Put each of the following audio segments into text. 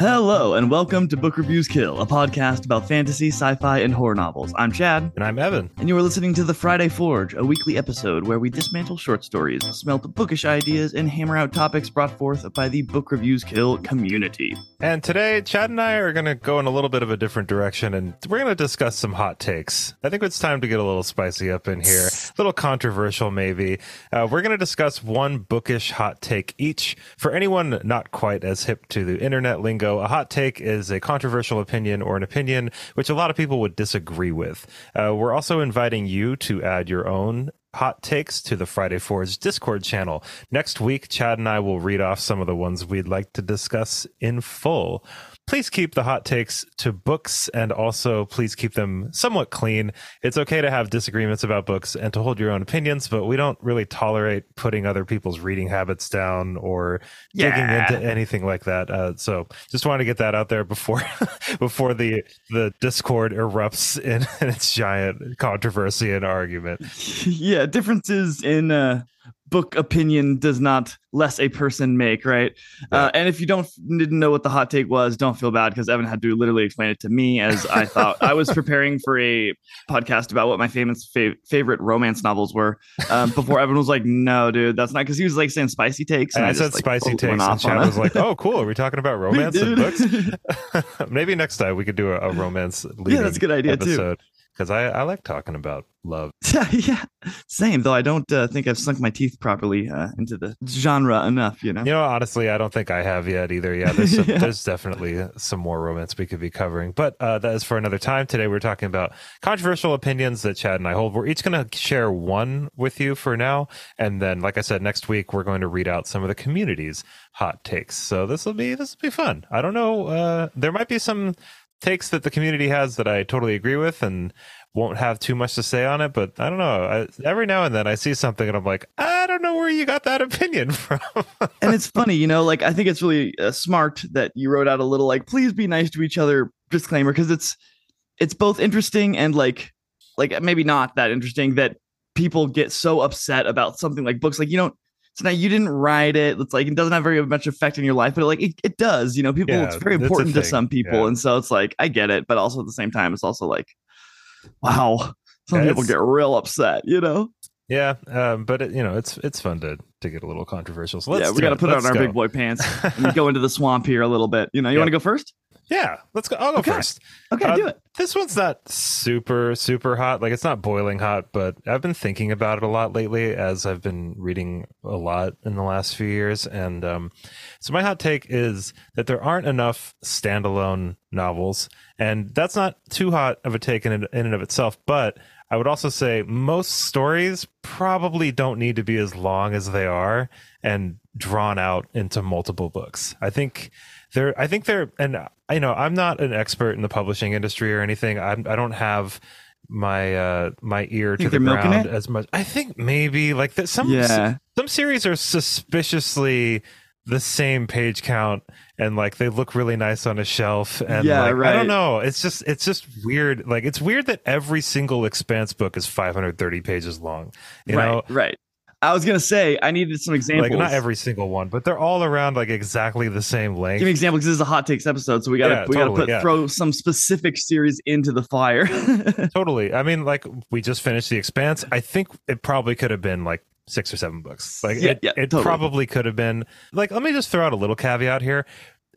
Hello, and welcome to Book Reviews Kill, a podcast about fantasy, sci fi, and horror novels. I'm Chad, And I'm Evan. and you are listening to The Friday Forge, a weekly episode where we dismantle short stories, smelt bookish ideas, and hammer out topics brought forth by the Book Reviews Kill community. And today, Chad and I are going to go in a little bit of a different direction and we're going to discuss some hot takes. I think it's time to get a little spicy up in here, a little controversial maybe. Uh, we're going to discuss one bookish hot take each. For anyone not quite as hip to the internet lingo, a hot take is a controversial opinion or an opinion which a lot of people would disagree with. Uh, we're also inviting you to add your own hot takes to the Friday Forge Discord channel. Next week, Chad and I will read off some of the ones we'd like to discuss in full. Please keep the hot takes to books and also please keep them somewhat clean. It's okay to have disagreements about books and to hold your own opinions, but we don't really tolerate putting other people's reading habits down or digging into anything like that. Uh, so just wanted to get that out there before before the the Discord erupts in, in its giant controversy and argument. yeah, differences in uh, book opinion does not less a person make, right? Uh, and if you don't didn't know what the hot take was, don't feel bad because Evan had to literally explain it to me as I thought I was preparing for a podcast about what my famous fa- favorite romance novels were. Um, before Evan was like, "No, dude, that's not," because he was like saying spicy takes. And I, just, said like, spicy takes, and Chad was like, "Oh, cool. Are we talking about romance Dude. books? Maybe next time we could do a, a romance. Yeah, that's a good idea, too. Because I, I like talking about love. yeah, yeah, same. Though I don't uh, think I've sunk my teeth properly uh, into the genre enough. You know. You know, honestly, I don't think I have yet either. Yeah, there's some, Yeah. there's definitely some more romance we could be covering, but uh, that is for another time. Today, we're talking about controversial opinions that Chad and I hold. We're each going to share one with you for now, and then, like I said, next week we're going to read out some of the community's hot takes. So this will be this will be fun. I don't know. Uh, there might be some takes that the community has that I totally agree with, and won't have too much to say on it. But I don't know. I, every now and then I see something, and I'm like, I don't know where you got that opinion from. and it's funny, you know, like I think it's really uh, smart that you wrote out a little like please be nice to each other disclaimer because it's it's both interesting and like like maybe not that interesting that people get so upset about something like books like you don't so now you didn't write it it's like it doesn't have very much effect in your life but like it, it does you know people Yeah, it's very important to some people yeah. and so it's like i get it but also at the same time it's also like wow some Yeah, people get real upset you know Yeah, um, but it, you know, it's it's fun to to get a little controversial. So let's yeah we got to put on our go. big boy pants and go into the swamp here a little bit you know you want to go first Yeah, let's go. I'll go Okay. first. okay Uh, do it This one's not super super hot. Like it's not boiling hot, but I've been thinking about it a lot lately as I've been reading a lot in the last few years. And um, so my hot take is that there aren't enough standalone novels, and that's not too hot of a take in in and of itself, but. I would also say most stories probably don't need to be as long as they are and drawn out into multiple books. I think they're I think they're and you know I'm not an expert in the publishing industry or anything. I I don't have my uh my ear to the ground as much. I think maybe like that some Yeah. some series are suspiciously the same page count and like they look really nice on a shelf and Yeah, like, I don't know it's just it's just weird like it's weird that every single expanse book is 530 pages long you right, know right. I was gonna say I needed some examples. like not every single one but they're all around like exactly the same length Give me examples. This is a hot takes episode, so we gotta Yeah, we gotta put yeah. throw some specific series into the fire. totally i mean like we just finished the expanse i think it probably could have been like six or seven books like Yeah, it, it totally. probably could have been like let me just throw out a little caveat here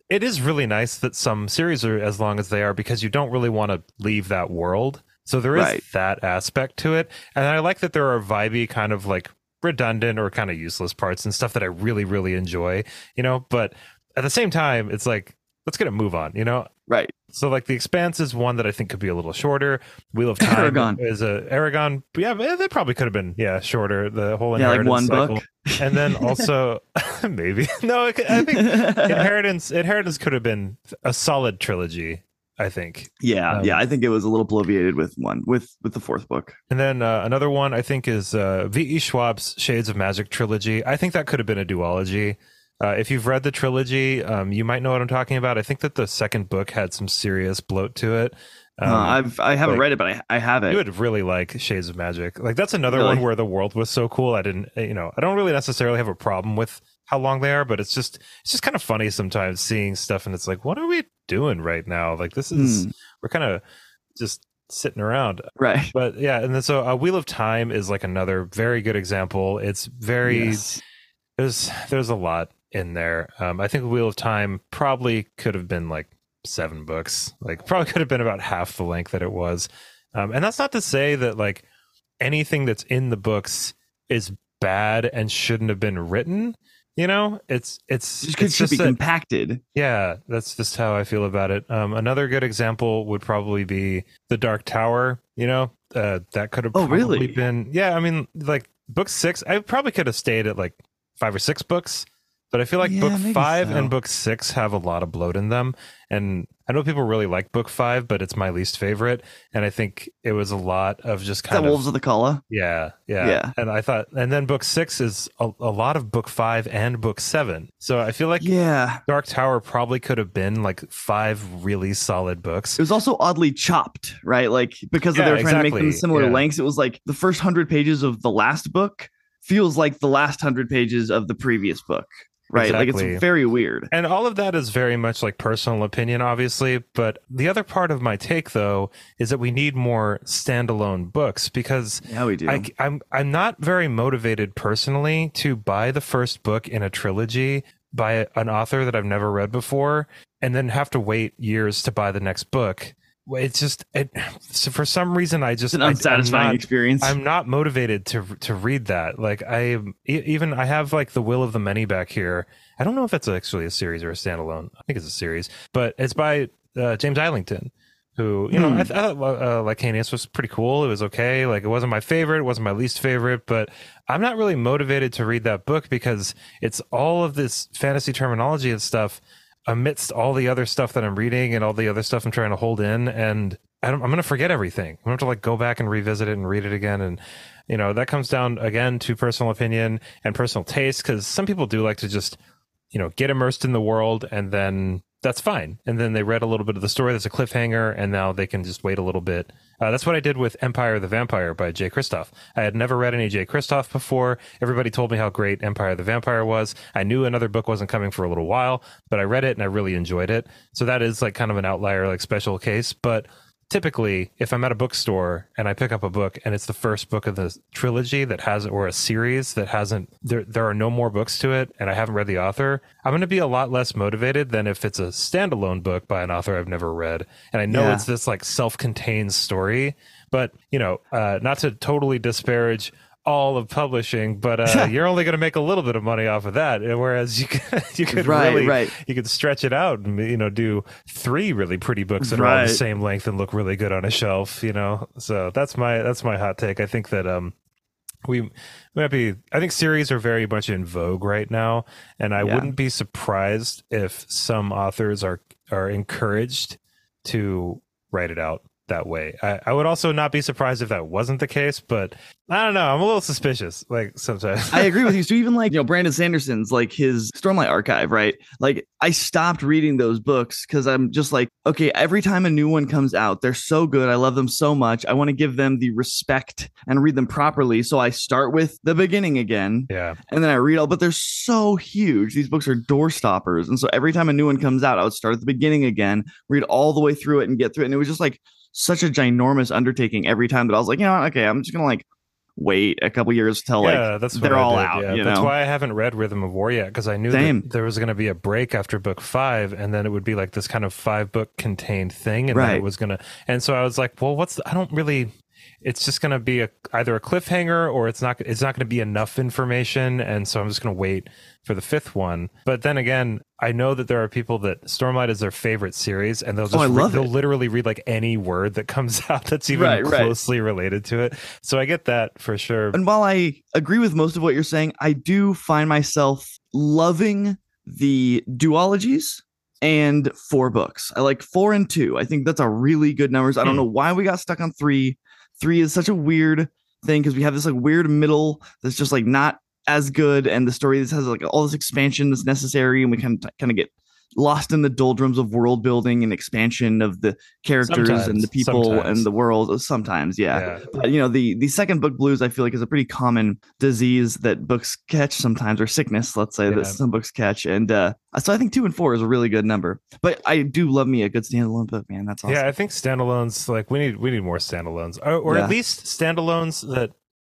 it is really nice that some series are as long as they are because you don't really want to leave that world so there is Right. that aspect to it and i like that there are vibey kind of like redundant or kind of useless parts and stuff that i really really enjoy you know but at the same time it's like let's get a move on you know right. so like the expanse is one that I think could be a little shorter. Wheel of Time Eragon. is a Eragon. but Yeah, they probably could have been yeah shorter. The whole Yeah, like inheritance one cycle. book. and then also maybe no. I think inheritance inheritance could have been a solid trilogy. I think. Yeah, Um, yeah. I think it was a little bloviated with one with with the fourth book. And then uh, another one I think is uh, V.E. Schwab's Shades of Magic trilogy. I think that could have been a duology. Uh, if you've read the trilogy, um, you might know what I'm talking about. I think that the second book had some serious bloat to it. Um, uh, I've I haven't like- read it, but I I have it. you would really like Shades of Magic. Like that's another Really? one where the world was so cool. I didn't, you know, I don't really necessarily have a problem with how long they are, but it's just it's just kind of funny sometimes seeing stuff and it's like, what are we doing right now? Like this is Hmm. we're kind of just sitting around. Right. But yeah, and then so uh, Wheel of Time is like another very good example. It's very Yes. there's there's a lot in there. Um, I think Wheel of Time probably could have been like seven books. Like probably could have been about half the length that it was. Um, and that's not to say that like anything that's in the books is bad and shouldn't have been written. You know, it's it's Just could it's should be just that- compacted. yeah, that's just how I feel about it. Um, another good example would probably be the Dark Tower. You know, uh, that could have Oh, probably really? been. Yeah, I mean, like book six, I probably could have stayed at like five or six books, but I feel like Yeah, book five so. and book six have a lot of bloat in them. And I know people really like book five, but it's my least favorite. And I think it was a lot of just Is that kind of The Wolves of the Calla? yeah, yeah, Yeah. And I thought, and then book six is a, a lot of book five and book seven. So I feel like Yeah. Dark Tower probably could have been like five really solid books. It was also oddly chopped, right? Like because Yeah, they were trying to make them similar Yeah. lengths. It was like the first hundred pages of the last book feels like the last hundred pages of the previous book, right? Like it's very weird. And all of that is very much like personal opinion, obviously. But the other part of my take, though, is that we need more standalone books because Yeah, we do. I, I'm I'm not very motivated personally to buy the first book in a trilogy by an author that I've never read before, and then have to wait years to buy the next book. It's just it, so for some reason I just it's an I- I'm unsatisfying not- experience. I'm not motivated to to read that. Like I even I have like the Will of the Many back here. I don't know if that's actually a series or a standalone. I think it's a series, but it's by uh, James Islington, who you know Hmm. I, th- thought uh, Licanius was pretty cool. It was okay. Like it wasn't my favorite. It wasn't my least favorite, but I'm not really motivated to read that book because it's all of this fantasy terminology and stuff amidst all the other stuff that I'm reading and all the other stuff I'm trying to hold in and I I'm going to forget everything. I'm going to have to like go back and revisit it and read it again. And, you know, that comes down again to personal opinion and personal taste because some people do like to just, you know, get immersed in the world and then that's fine. And then they read a little bit of the story. There's a cliffhanger and now they can just wait a little bit. Uh, that's what I did with Empire of the Vampire by Jay Kristoff. I had never read any Jay Kristoff before. Everybody told me how great Empire the Vampire was. I knew another book wasn't coming for a little while, but I read it and I really enjoyed it. So that is like kind of an outlier, like special case. But typically if i'm at a bookstore and i pick up a book and it's the first book of the trilogy that has or a series that hasn't there there are no more books to it and i haven't read the author i'm going to be a lot less motivated than if it's a standalone book by an author i've never read and i know Yeah. it's this like self-contained story but you know uh not to totally disparage all of publishing, but uh, you're only going to make a little bit of money off of that. Whereas you could, you could Right, really, right. you could stretch it out and you know do three really pretty books that are all Right. the same length and look really good on a shelf. You know, so that's my that's my hot take. I think that um we we might be. I think series are very much in vogue right now, and I Yeah. wouldn't be surprised if some authors are are encouraged to write it out that way. I, I would also not be surprised if that wasn't the case, but I don't know. I'm a little suspicious. Like sometimes I agree with you. So even like you know Brandon Sanderson's like his Stormlight Archive, right? Like I stopped reading those books because I'm just like, okay, every time a new one comes out, they're so good. I love them so much. I want to give them the respect and read them properly. So I start with the beginning again, yeah. and then I read all. But they're so huge. These books are door stoppers, and so every time a new one comes out, I would start at the beginning again, read all the way through it, and get through it. And it was just like such a ginormous undertaking every time that I was like, you know, okay, I'm just gonna like wait a couple years till like yeah, that's they're all did, out, Yeah. you that's know? why I haven't read Rhythm of War yet because I knew that there was going to be a break after book five, and then it would be like this kind of five book contained thing, and then it was gonna. And so I was like, well, what's? The, I don't really. It's just going to be a, either a cliffhanger or it's not. It's not going to be enough information, and so I'm just going to wait for the fifth one. But then again, I know that there are people that Stormlight is their favorite series, and they'll just Oh, I re- they'll it. literally read like any word that comes out that's even Right, right. closely related to it. So I get that for sure. And while I agree with most of what you're saying, I do find myself loving the duologies and four books. I like four and two. I think that's a really good numbers. I don't Hmm. know why we got stuck on three. Three is such a weird thing because we have this like weird middle that's just like not as good, and the story that has like all this expansion that's necessary, and we kind of kind of get lost in the doldrums of world building and expansion of the characters Sometimes, and the people sometimes. and the world. Sometimes, yeah. Yeah. But you know, the the second book blues, I feel like is a pretty common disease that books catch sometimes, or sickness, let's say Yeah. that some books catch. And uh, so I think two and four is a really good number. But I do love me a good standalone book, man. That's awesome. Yeah, I think standalones like we need we need more standalones, or, or Yeah. at least standalones that.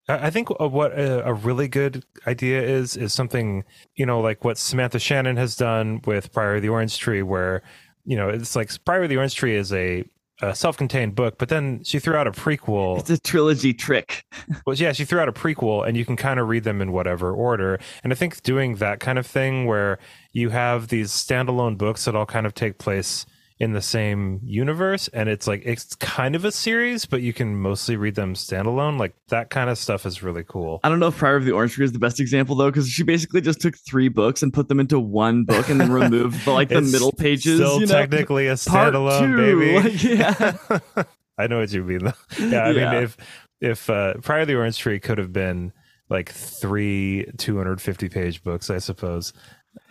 I think uh, what a, a really good idea is is something you know like what Samantha Shannon has done with Priory of the Orange Tree, where you know it's like Priory of the Orange Tree is a, a self-contained book, but then she threw out a prequel It's a trilogy trick. well, yeah, she threw out a prequel, and you can kind of read them in whatever order. And I think doing that kind of thing, where you have these standalone books that all kind of take place in the same universe, and it's like it's kind of a series, but you can mostly read them standalone. Like that kind of stuff is really cool. I don't know if Priory of the Orange Tree is the best example though, because she basically just took three books and put them into one book and then removed the, like the middle pages. Still you know? technically a standalone, baby. like, yeah. I know what you mean. Though. Yeah, I Yeah. mean, if if uh, Prior to the Orange Tree could have been like three 250 page books, I suppose.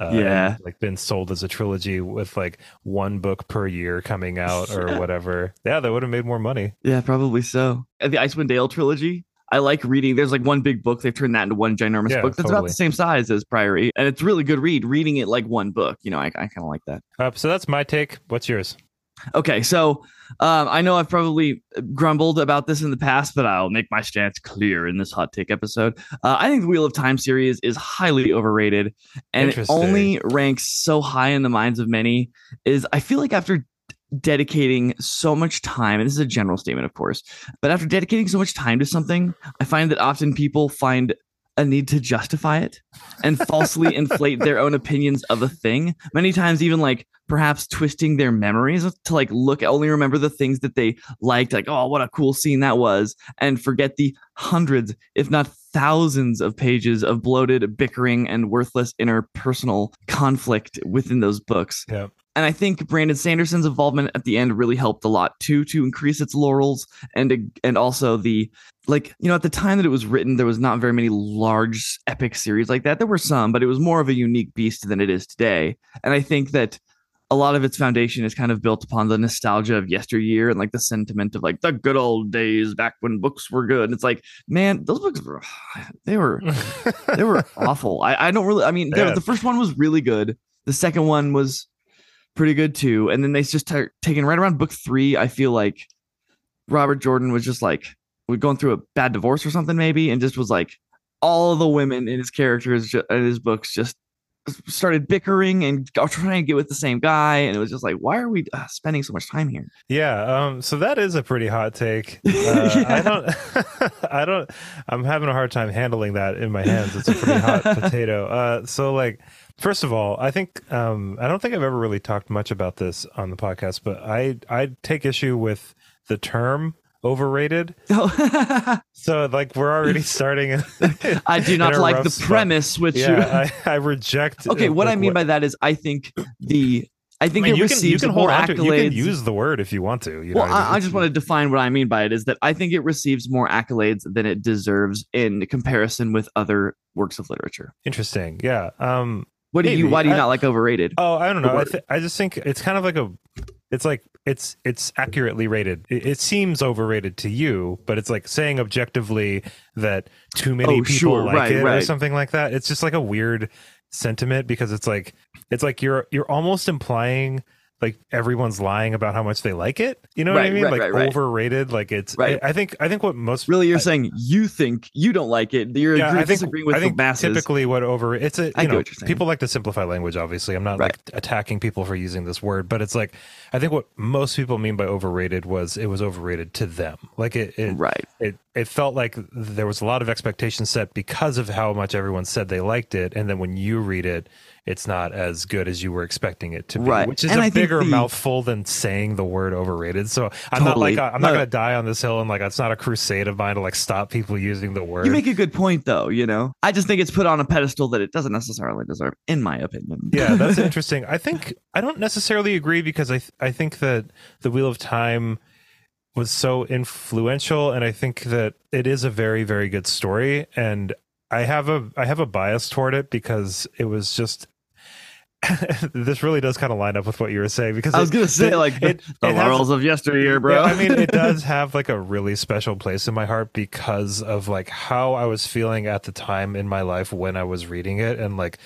Uh, Yeah. and, like been sold as a trilogy with like one book per year coming out or whatever. Yeah, that would have made more money. Yeah, probably so. And the Icewind Dale trilogy. I like reading. There's like one big book. They've turned that into one ginormous Yeah, book that's about the same size as Priory, and it's really good read. Reading it like one book, you know, I, I kind of like that. Uh, so that's my take. What's yours? Okay, so um, I know I've probably grumbled about this in the past, but I'll make my stance clear in this hot take episode. Uh, I think the Wheel of Time series is highly overrated, and it only ranks so high in the minds of many. Is I feel like after dedicating so much time, and this is a general statement, of course, but after dedicating so much time to something, I find that often people find a need to justify it and falsely inflate their own opinions of a thing. Many times, even like perhaps twisting their memories to like look only remember the things that they liked, like, oh, what a cool scene that was, and forget the hundreds, if not thousands, of pages of bloated bickering and worthless interpersonal conflict within those books. Yeah. And I think Brandon Sanderson's involvement at the end really helped a lot too to increase its laurels and and also the like you know at the time that it was written there was not very many large epic series like that. There were some, but it was more of a unique beast than it is today. And I think that a lot of its foundation is kind of built upon the nostalgia of yesteryear and like the sentiment of like the good old days back when books were good. And it's like, man, those books were they were they were awful. I, I don't really. I mean, the- Yeah. the first one was really good. The second one was pretty good too. And then they just t- taken right around book three. I feel like Robert Jordan was just like we're going through a bad divorce or something maybe, and just was like all of the women in his characters in his books just started bickering and trying to get with the same guy, and it was just like, why are we uh, spending so much time here? Yeah, um, so that is a pretty hot take. Uh, Yeah. I don't, I don't, I'm having a hard time handling that in my hands. It's a pretty hot potato. Uh, so like, first of all, I think um, I don't think I've ever really talked much about this on the podcast, but I I take issue with the term overrated. So like, we're already starting. I do not like the spot. premise, which Yeah, I, I reject. okay, uh, what I like, mean by that is I think the I think I mean, it you can, you receives can more hold on to it. accolades. You can use the word if you want to. You well, what I, I just want to define what I mean by it is that I think it receives more accolades than it deserves in comparison with other works of literature. Interesting. Yeah. Um. What do you? Why do you I- not like overrated? Oh, I don't know. I, th- I just think it's kind of like a. It's like it's it's accurately rated. It, it seems overrated to you, but it's like saying objectively that too many Oh, people sure. like Right, it or something like that. It's just like a weird sentiment because it's like it's like you're you're almost implying like everyone's lying about how much they like it. You know what I mean? right, like right, right. overrated. Like it's. Right. I, I think I think what most Really, you're I- saying you think you don't like it. You're yeah, agree- I think, disagreeing with I the think masses. typically what over it's a I know what you're saying. people like to simplify language. Obviously, I'm not Right. like attacking people for using this word, but it's like I think what most people mean by overrated was it was overrated to them. Like it it right. it, it felt like there was a lot of expectations set because of how much everyone said they liked it, and then when you read it, it's not as good as you were expecting it to be, Right. which is And a I bigger the- mouthful than saying the word overrated. So I'm Totally. not like I'm not No. going to die on this hill and like it's not a crusade of mine to like stop people using the word. You make a good point, though. You know, I just think it's put on a pedestal that it doesn't necessarily deserve, in my opinion. yeah that's interesting i think i don't necessarily agree because i th- i think that the wheel of time was so influential and i think that it is a very very good story and i have a i have a bias toward it because it was just this really does kind of line up with what you were saying because I was it- gonna say like the, it- the laurels of yesteryear, bro. Yeah, I mean, it does have like a really special place in my heart because of like how I was feeling at the time in my life when I was reading it and like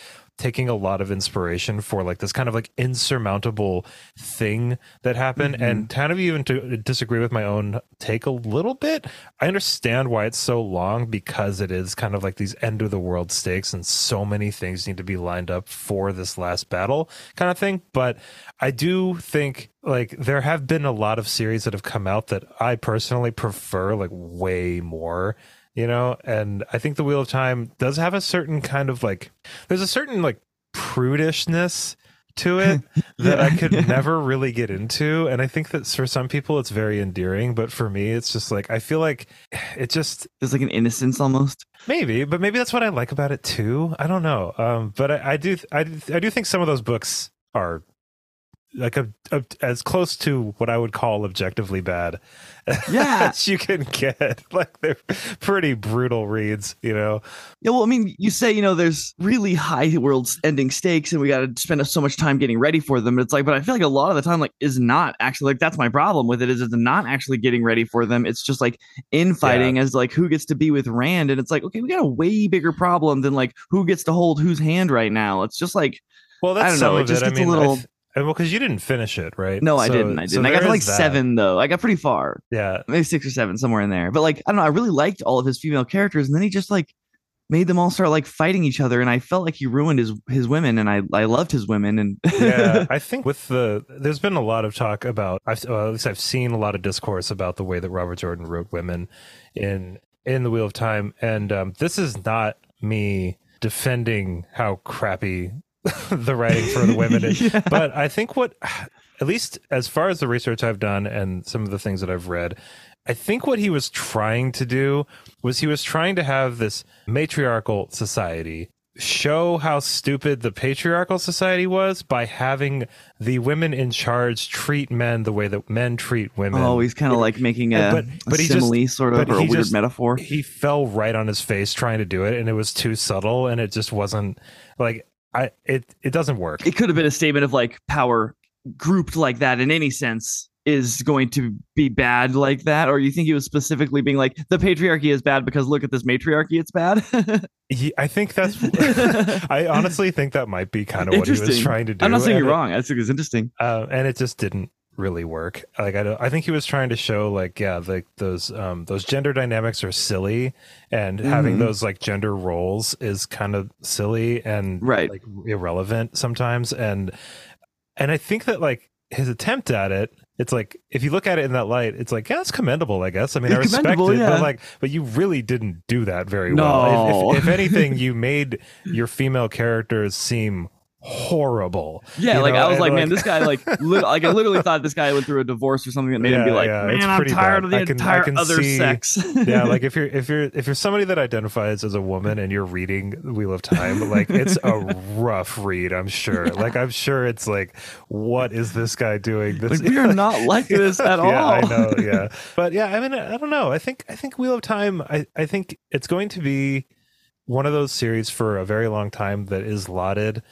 taking a lot of inspiration for like this kind of like insurmountable thing that happened Mm-hmm. and kind of even to disagree with my own take a little bit i understand why it's so long because it is kind of like these end of the world stakes and so many things need to be lined up for this last battle kind of thing but i do think like there have been a lot of series that have come out that i personally prefer like way more you know and i think the wheel of time does have a certain kind of like there's a certain like prudishness to it that I could Yeah. never really get into. And I think that for some people it's very endearing, but for me it's just like I feel like it just There's like an innocence almost. maybe, but maybe that's what I like about it too. I don't know. Um, but I, I do I, do- I do think some of those books are like a, a, as close to what I would call objectively bad Yeah. as you can get. Like they're pretty brutal reads, you know. Yeah, well, I mean, you say, you know, there's really high world ending stakes and we got to spend so much time getting ready for them. It's like, but I feel like a lot of the time, like, is not actually like that's my problem with it is it's not actually getting ready for them. It's just like infighting as like who gets to be with Rand. And it's like, okay, we got a way bigger problem than like who gets to hold whose hand right now. It's just like, Well, that's I don't know, it just it. I gets a mean, I little- th- well, because you didn't finish it, right? no, I didn't. I didn't. I got to like that. seven though. I got pretty far. Yeah, maybe six or seven somewhere in there. But like I don't know, I really liked all of his female characters, and then he just like made them all start like fighting each other, and I felt like he ruined his his women, and I I loved his women, and yeah. I think with the there's been a lot of talk about. I've, well, at least I've seen a lot of discourse about the way that Robert Jordan wrote women in in the Wheel of Time, and um, this is not me defending how crappy the writing for the women is. Yeah. but I think what, at least as far as the research I've done and some of the things that I've read, I think what he was trying to do was he was trying to have this matriarchal society show how stupid the patriarchal society was by having the women in charge treat men the way that men treat women. oh, he's kind of like making a, But- but a he just- sort of or a weird just- metaphor. he fell right on his face trying to do it and it was too subtle and it just wasn't like I it it doesn't work. It could have been a statement of like power grouped like that in any sense is going to be bad like that, or you think he was specifically being like the patriarchy is bad because look at this matriarchy, it's bad. He, I think that's I honestly think that might be kind of what he was trying to do. I'm not saying and you're it- wrong. I think it's interesting. uh, and it just didn't really work. Like I, don't, I think he was trying to show like yeah, like those um those gender dynamics are silly, and having Mhm. those like gender roles is kind of silly and Right. like irrelevant sometimes. And and I think that like his attempt at it. It's like if you look at it in that light, it's like yeah, it's commendable, I guess. I mean, I respect it, yeah. but like, but you really didn't do that very well. If- If, if anything, you made your female characters seem horrible. Yeah, like know, I was and, like, man, this guy like, lit- like I literally thought this guy went through a divorce or something that made him be like, yeah, man, I'm tired bad. of the can- entire other see- sex. yeah like if you're if you're if you're somebody that identifies as a woman and you're reading wheel of time like it's a rough read i'm sure like i'm sure it's like what is this guy doing this like we are not like this at all. yeah i know yeah but yeah i mean i don't know i think i think wheel of time i i think it's going to be one of those series for a very long time that is lauded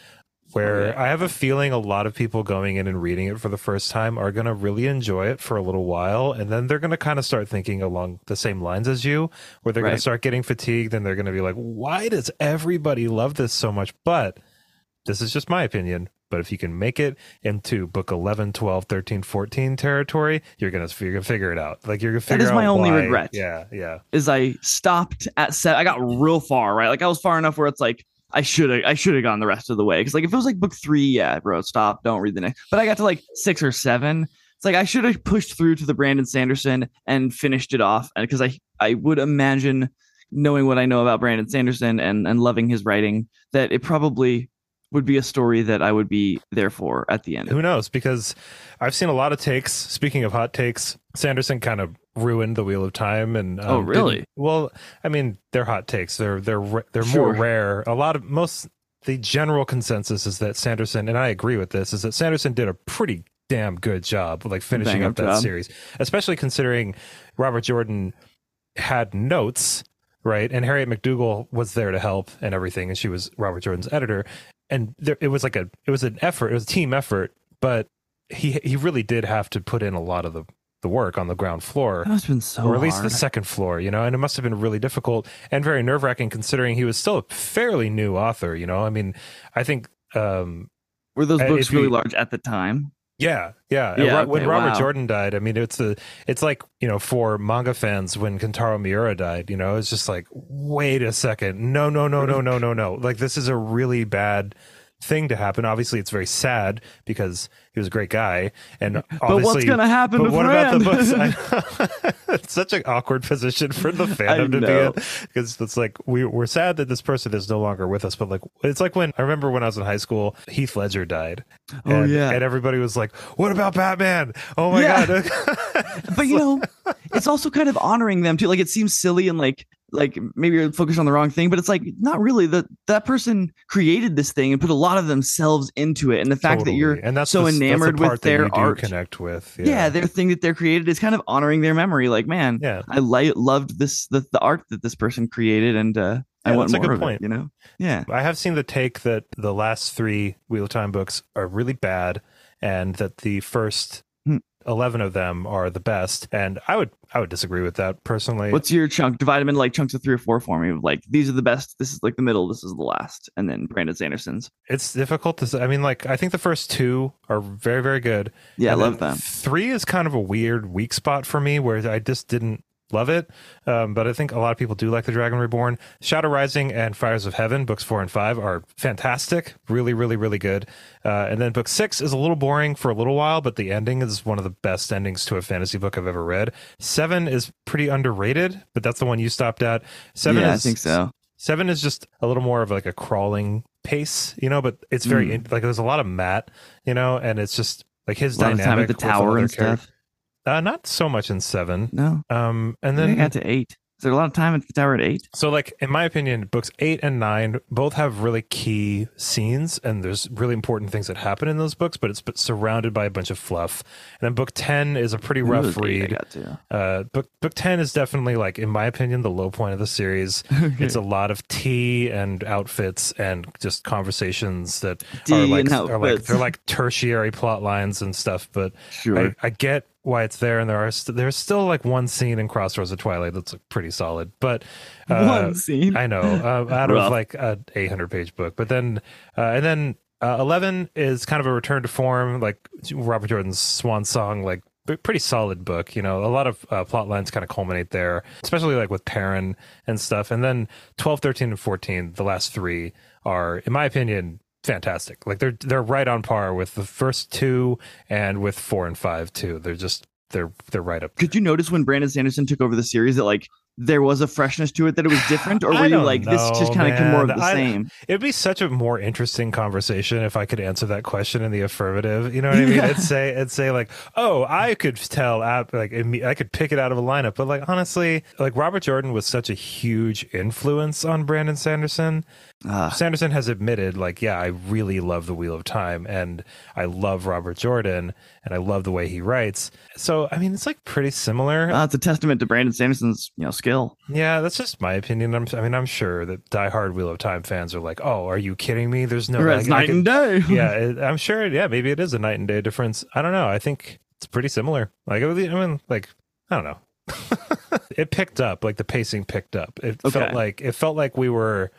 where Oh. I have a feeling a lot of people going in and reading it for the first time are going to really enjoy it for a little while. And then they're going to kind of start thinking along the same lines as you, where they're going to start getting fatigued and they're going to be like, why does everybody love this so much? But this is just my opinion. But if you can make it into book 11, 12, 13, 14 territory, you're going to you're gonna figure it out. Like you're going to figure out That is my only why- regret. Yeah. Yeah. is I stopped at set. I got real far, right? Like I was far enough where it's like I should have I should have gone the rest of the way. Because like if it was like book three, yeah, bro, stop, don't read the next. But I got to like six or seven. It's like I should have pushed through to the Brandon Sanderson and finished it off. And because I I would imagine knowing what I know about Brandon Sanderson and and loving his writing that it probably would be a story that I would be there for at the end. Who knows? Because I've seen a lot of takes. Speaking of hot takes, Sanderson kind of ruined the Wheel of Time. And um, Oh, really? Well, I mean, they're hot takes. They're they're they're Sure. more rare. A lot of most the general consensus is that Sanderson, and I agree with this, is that Sanderson did a pretty damn good job, like finishing up up that job. series, especially considering Robert Jordan had notes. Right, and Harriet McDougal was there to help and everything, and she was Robert Jordan's editor and there, it was like a it was an effort, it was a team effort, but he he really did have to put in a lot of the the work on the ground floor. That must have been so or at least hard. the second floor, you know, and it must have been really difficult and very nerve wracking considering he was still a fairly new author, you know. I mean, I think um Were those uh, books if you- really large at the time? Yeah, yeah. Yeah, Ro- when Robert wow. Jordan died, I mean, it's a, it's like you know, for manga fans when Kentaro Miura died, you know, it's just like, wait a second, no, no, no, no, no, no, no. Like this is a really bad thing to happen. Obviously, it's very sad because he was a great guy, and obviously, But what's gonna happen But to what about the books? It's such an awkward position for the fandom to be in because it's like we we're sad that this person is no longer with us, but like it's like when I remember when I was in high school, Heath Ledger died. Oh, and, yeah. and everybody was like, "What about Batman? Oh my Yeah. god!" but you know, it's also kind of honoring them too. Like it seems silly and like like maybe you're focused on the wrong thing, but it's like not really. That that person created this thing and put a lot of themselves into it, and the fact that you're and that's so the, that's the enamored with their art, connect with. yeah. yeah. their thing that they're created is kind of honoring their memory. Like man, yeah. I li- loved this the, the art that this person created, and uh, I want that's a more good of point. it. You know, yeah. I have seen the take that the last three Wheel of Time books are really bad, and that the first Hmm. eleven of them are the best. And I would I would disagree with that personally. What's your chunk? Divide them into like chunks of three or four for me. Like these are the best. This is like the middle. This is the last, and then Brandon Sanderson's. it's difficult to say. I mean, like I think the first two are very very good. Yeah, And I love them. Three is kind of a weird weak spot for me where I just didn't love it. Um, but I think a lot of people do like The Dragon Reborn. Shadow Rising and Fires of Heaven, books four and five, are fantastic. Really, really, really good. Uh, and then book six is a little boring for a little while, but the ending is one of the best endings to a fantasy book I've ever read. Seven is pretty underrated, but that's the one you stopped at. Seven yeah, is I think so. Seven is just a little more of like a crawling pace, you know, but it's very Mm. like there's a lot of Mat, you know, and it's just like his A lot of dynamic time at the tower and stuff. Uh, not so much in seven. No, Um, and then I got to eight. Is there a lot of time at the tower at eight? so like in my opinion, books eight and nine both have really key scenes, and there's really important things that happen in those books, but it's but surrounded by a bunch of fluff. And then book ten is a pretty rough was eight I read. Uh, book book ten is definitely like in my opinion the low point of the series. It's a lot of tea and outfits and just conversations that Tea are like are like they're like tertiary plot lines and stuff. But sure. I, I get why it's there, and there are st- there's still like one scene in Crossroads of Twilight that's like, pretty solid. But uh, One scene. I know uh, out of like a 800 page book, but then uh, and then uh, 11 is kind of a return to form, like Robert Jordan's swan song, like pretty solid book. You know, a lot of uh, plot lines kind of culminate there, especially like with Perrin and stuff. And then 12, 13, and 14, the last three are, in my opinion, fantastic. Like they're they're right on par with the first two and with four and five too. They're just they're they're right up. Could you notice when Brandon Sanderson took over the series that like there was a freshness to it that it was different, or were you like this just kind of more of the I- same? It'd be such a more interesting conversation if I could answer that question in the affirmative. You know what I mean? Yeah. It'd say, it'd say like, oh, I could tell, app like, I could pick it out of a lineup. But like, honestly, like Robert Jordan was such a huge influence on Brandon Sanderson. Ah, Sanderson has admitted, like, yeah, I really love the Wheel of Time, and I love Robert Jordan, and I love the way he writes. So, I mean, it's like pretty similar. uh, it's a testament to Brandon Sanderson's you know skill. Yeah, that's just my opinion. I'm, I mean, I'm sure that diehard Wheel of Time fans are like, "Oh, are you kidding me? There's no it's night and day. yeah, it, I'm sure. Yeah, maybe it is a night and day difference. I don't know. I think it's pretty similar. Like, I mean, like, I don't know. it picked up. Like the pacing picked up. It felt like it felt like we were.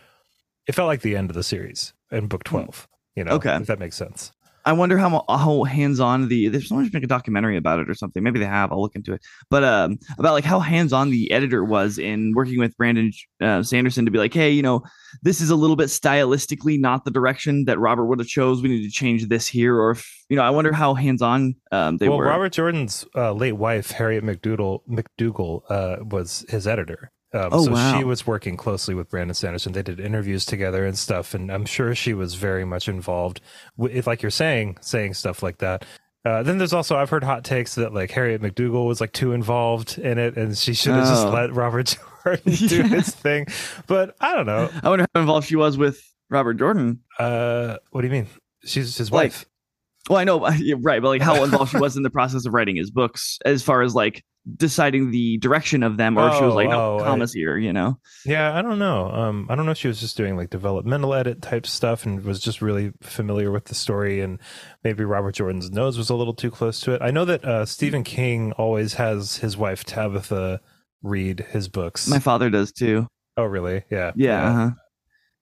It felt like the end of the series in book twelve. You know, Hmm. Okay. if that makes sense. I wonder how how hands on the there's someone should make a documentary about it or something. Maybe they have. I'll look into it. But um, about like how hands on the editor was in working with Brandon uh, Sanderson to be like, hey, you know, this is a little bit stylistically not the direction that Robert would have chose. We need to change this here, or if you know, I wonder how hands on um, they well, were. Robert Jordan's uh, late wife, Harriet McDougal, McDougal, uh, was his editor. Um, Oh, so wow. she was working closely with Brandon Sanderson. They did interviews together and stuff, and I'm sure she was very much involved. With, if, like you're saying, saying stuff like that. Uh, then there's also I've heard hot takes that like Harriet McDougal was like too involved in it, and she should have just Oh. let Robert Jordan do Yeah. his thing. But I don't know. I wonder how involved she was with Robert Jordan. Uh, what do you mean? She's his Like, wife. Well, I know, right, but like how involved she was in the process of writing his books, as far as like deciding the direction of them, or if she was Oh, like, no, oh, I- commas here, you know. Yeah, I don't know. Um, I don't know if she was just doing like developmental edit type stuff and was just really familiar with the story, and maybe Robert Jordan's nose was a little too close to it. I know that uh, Stephen King always has his wife Tabitha read his books. My father does too. oh, really? Yeah. Yeah, uh-huh.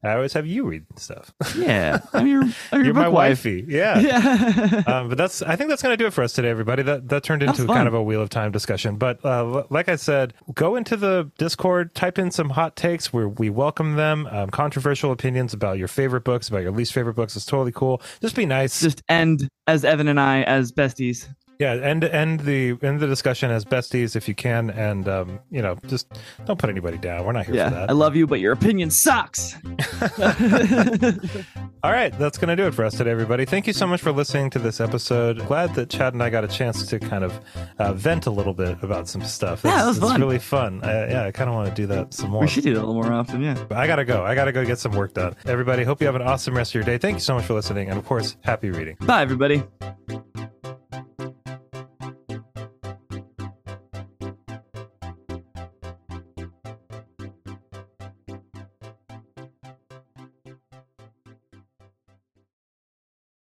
I always have you read stuff. yeah. I'm your, I'm your You're my wife. wifey. Yeah. Yeah. um, but that's I think that's going to do it for us today, everybody. That that turned into kind of a wheel of time discussion. But uh, like I said, go into the Discord, type in some hot takes where we welcome them. Um, controversial opinions about your favorite books, about your least favorite books is totally cool. Just be nice. Just end as Evan and I as besties. Yeah, end end the end the discussion as besties if you can, and um, you know, just don't put anybody down. We're not here for that. I love you, but your opinion sucks. All right, that's going to do it for us today, everybody. Thank you so much for listening to this episode. Glad that Chad and I got a chance to kind of uh, vent a little bit about some stuff. Yeah, It's- that was fun. really fun. I, yeah, I kind of want to do that some more. we should do that a little more often. Yeah. But I gotta go. I gotta go get some work done. Everybody, hope you have an awesome rest of your day. Thank you so much for listening, and of course, happy reading. Bye, everybody.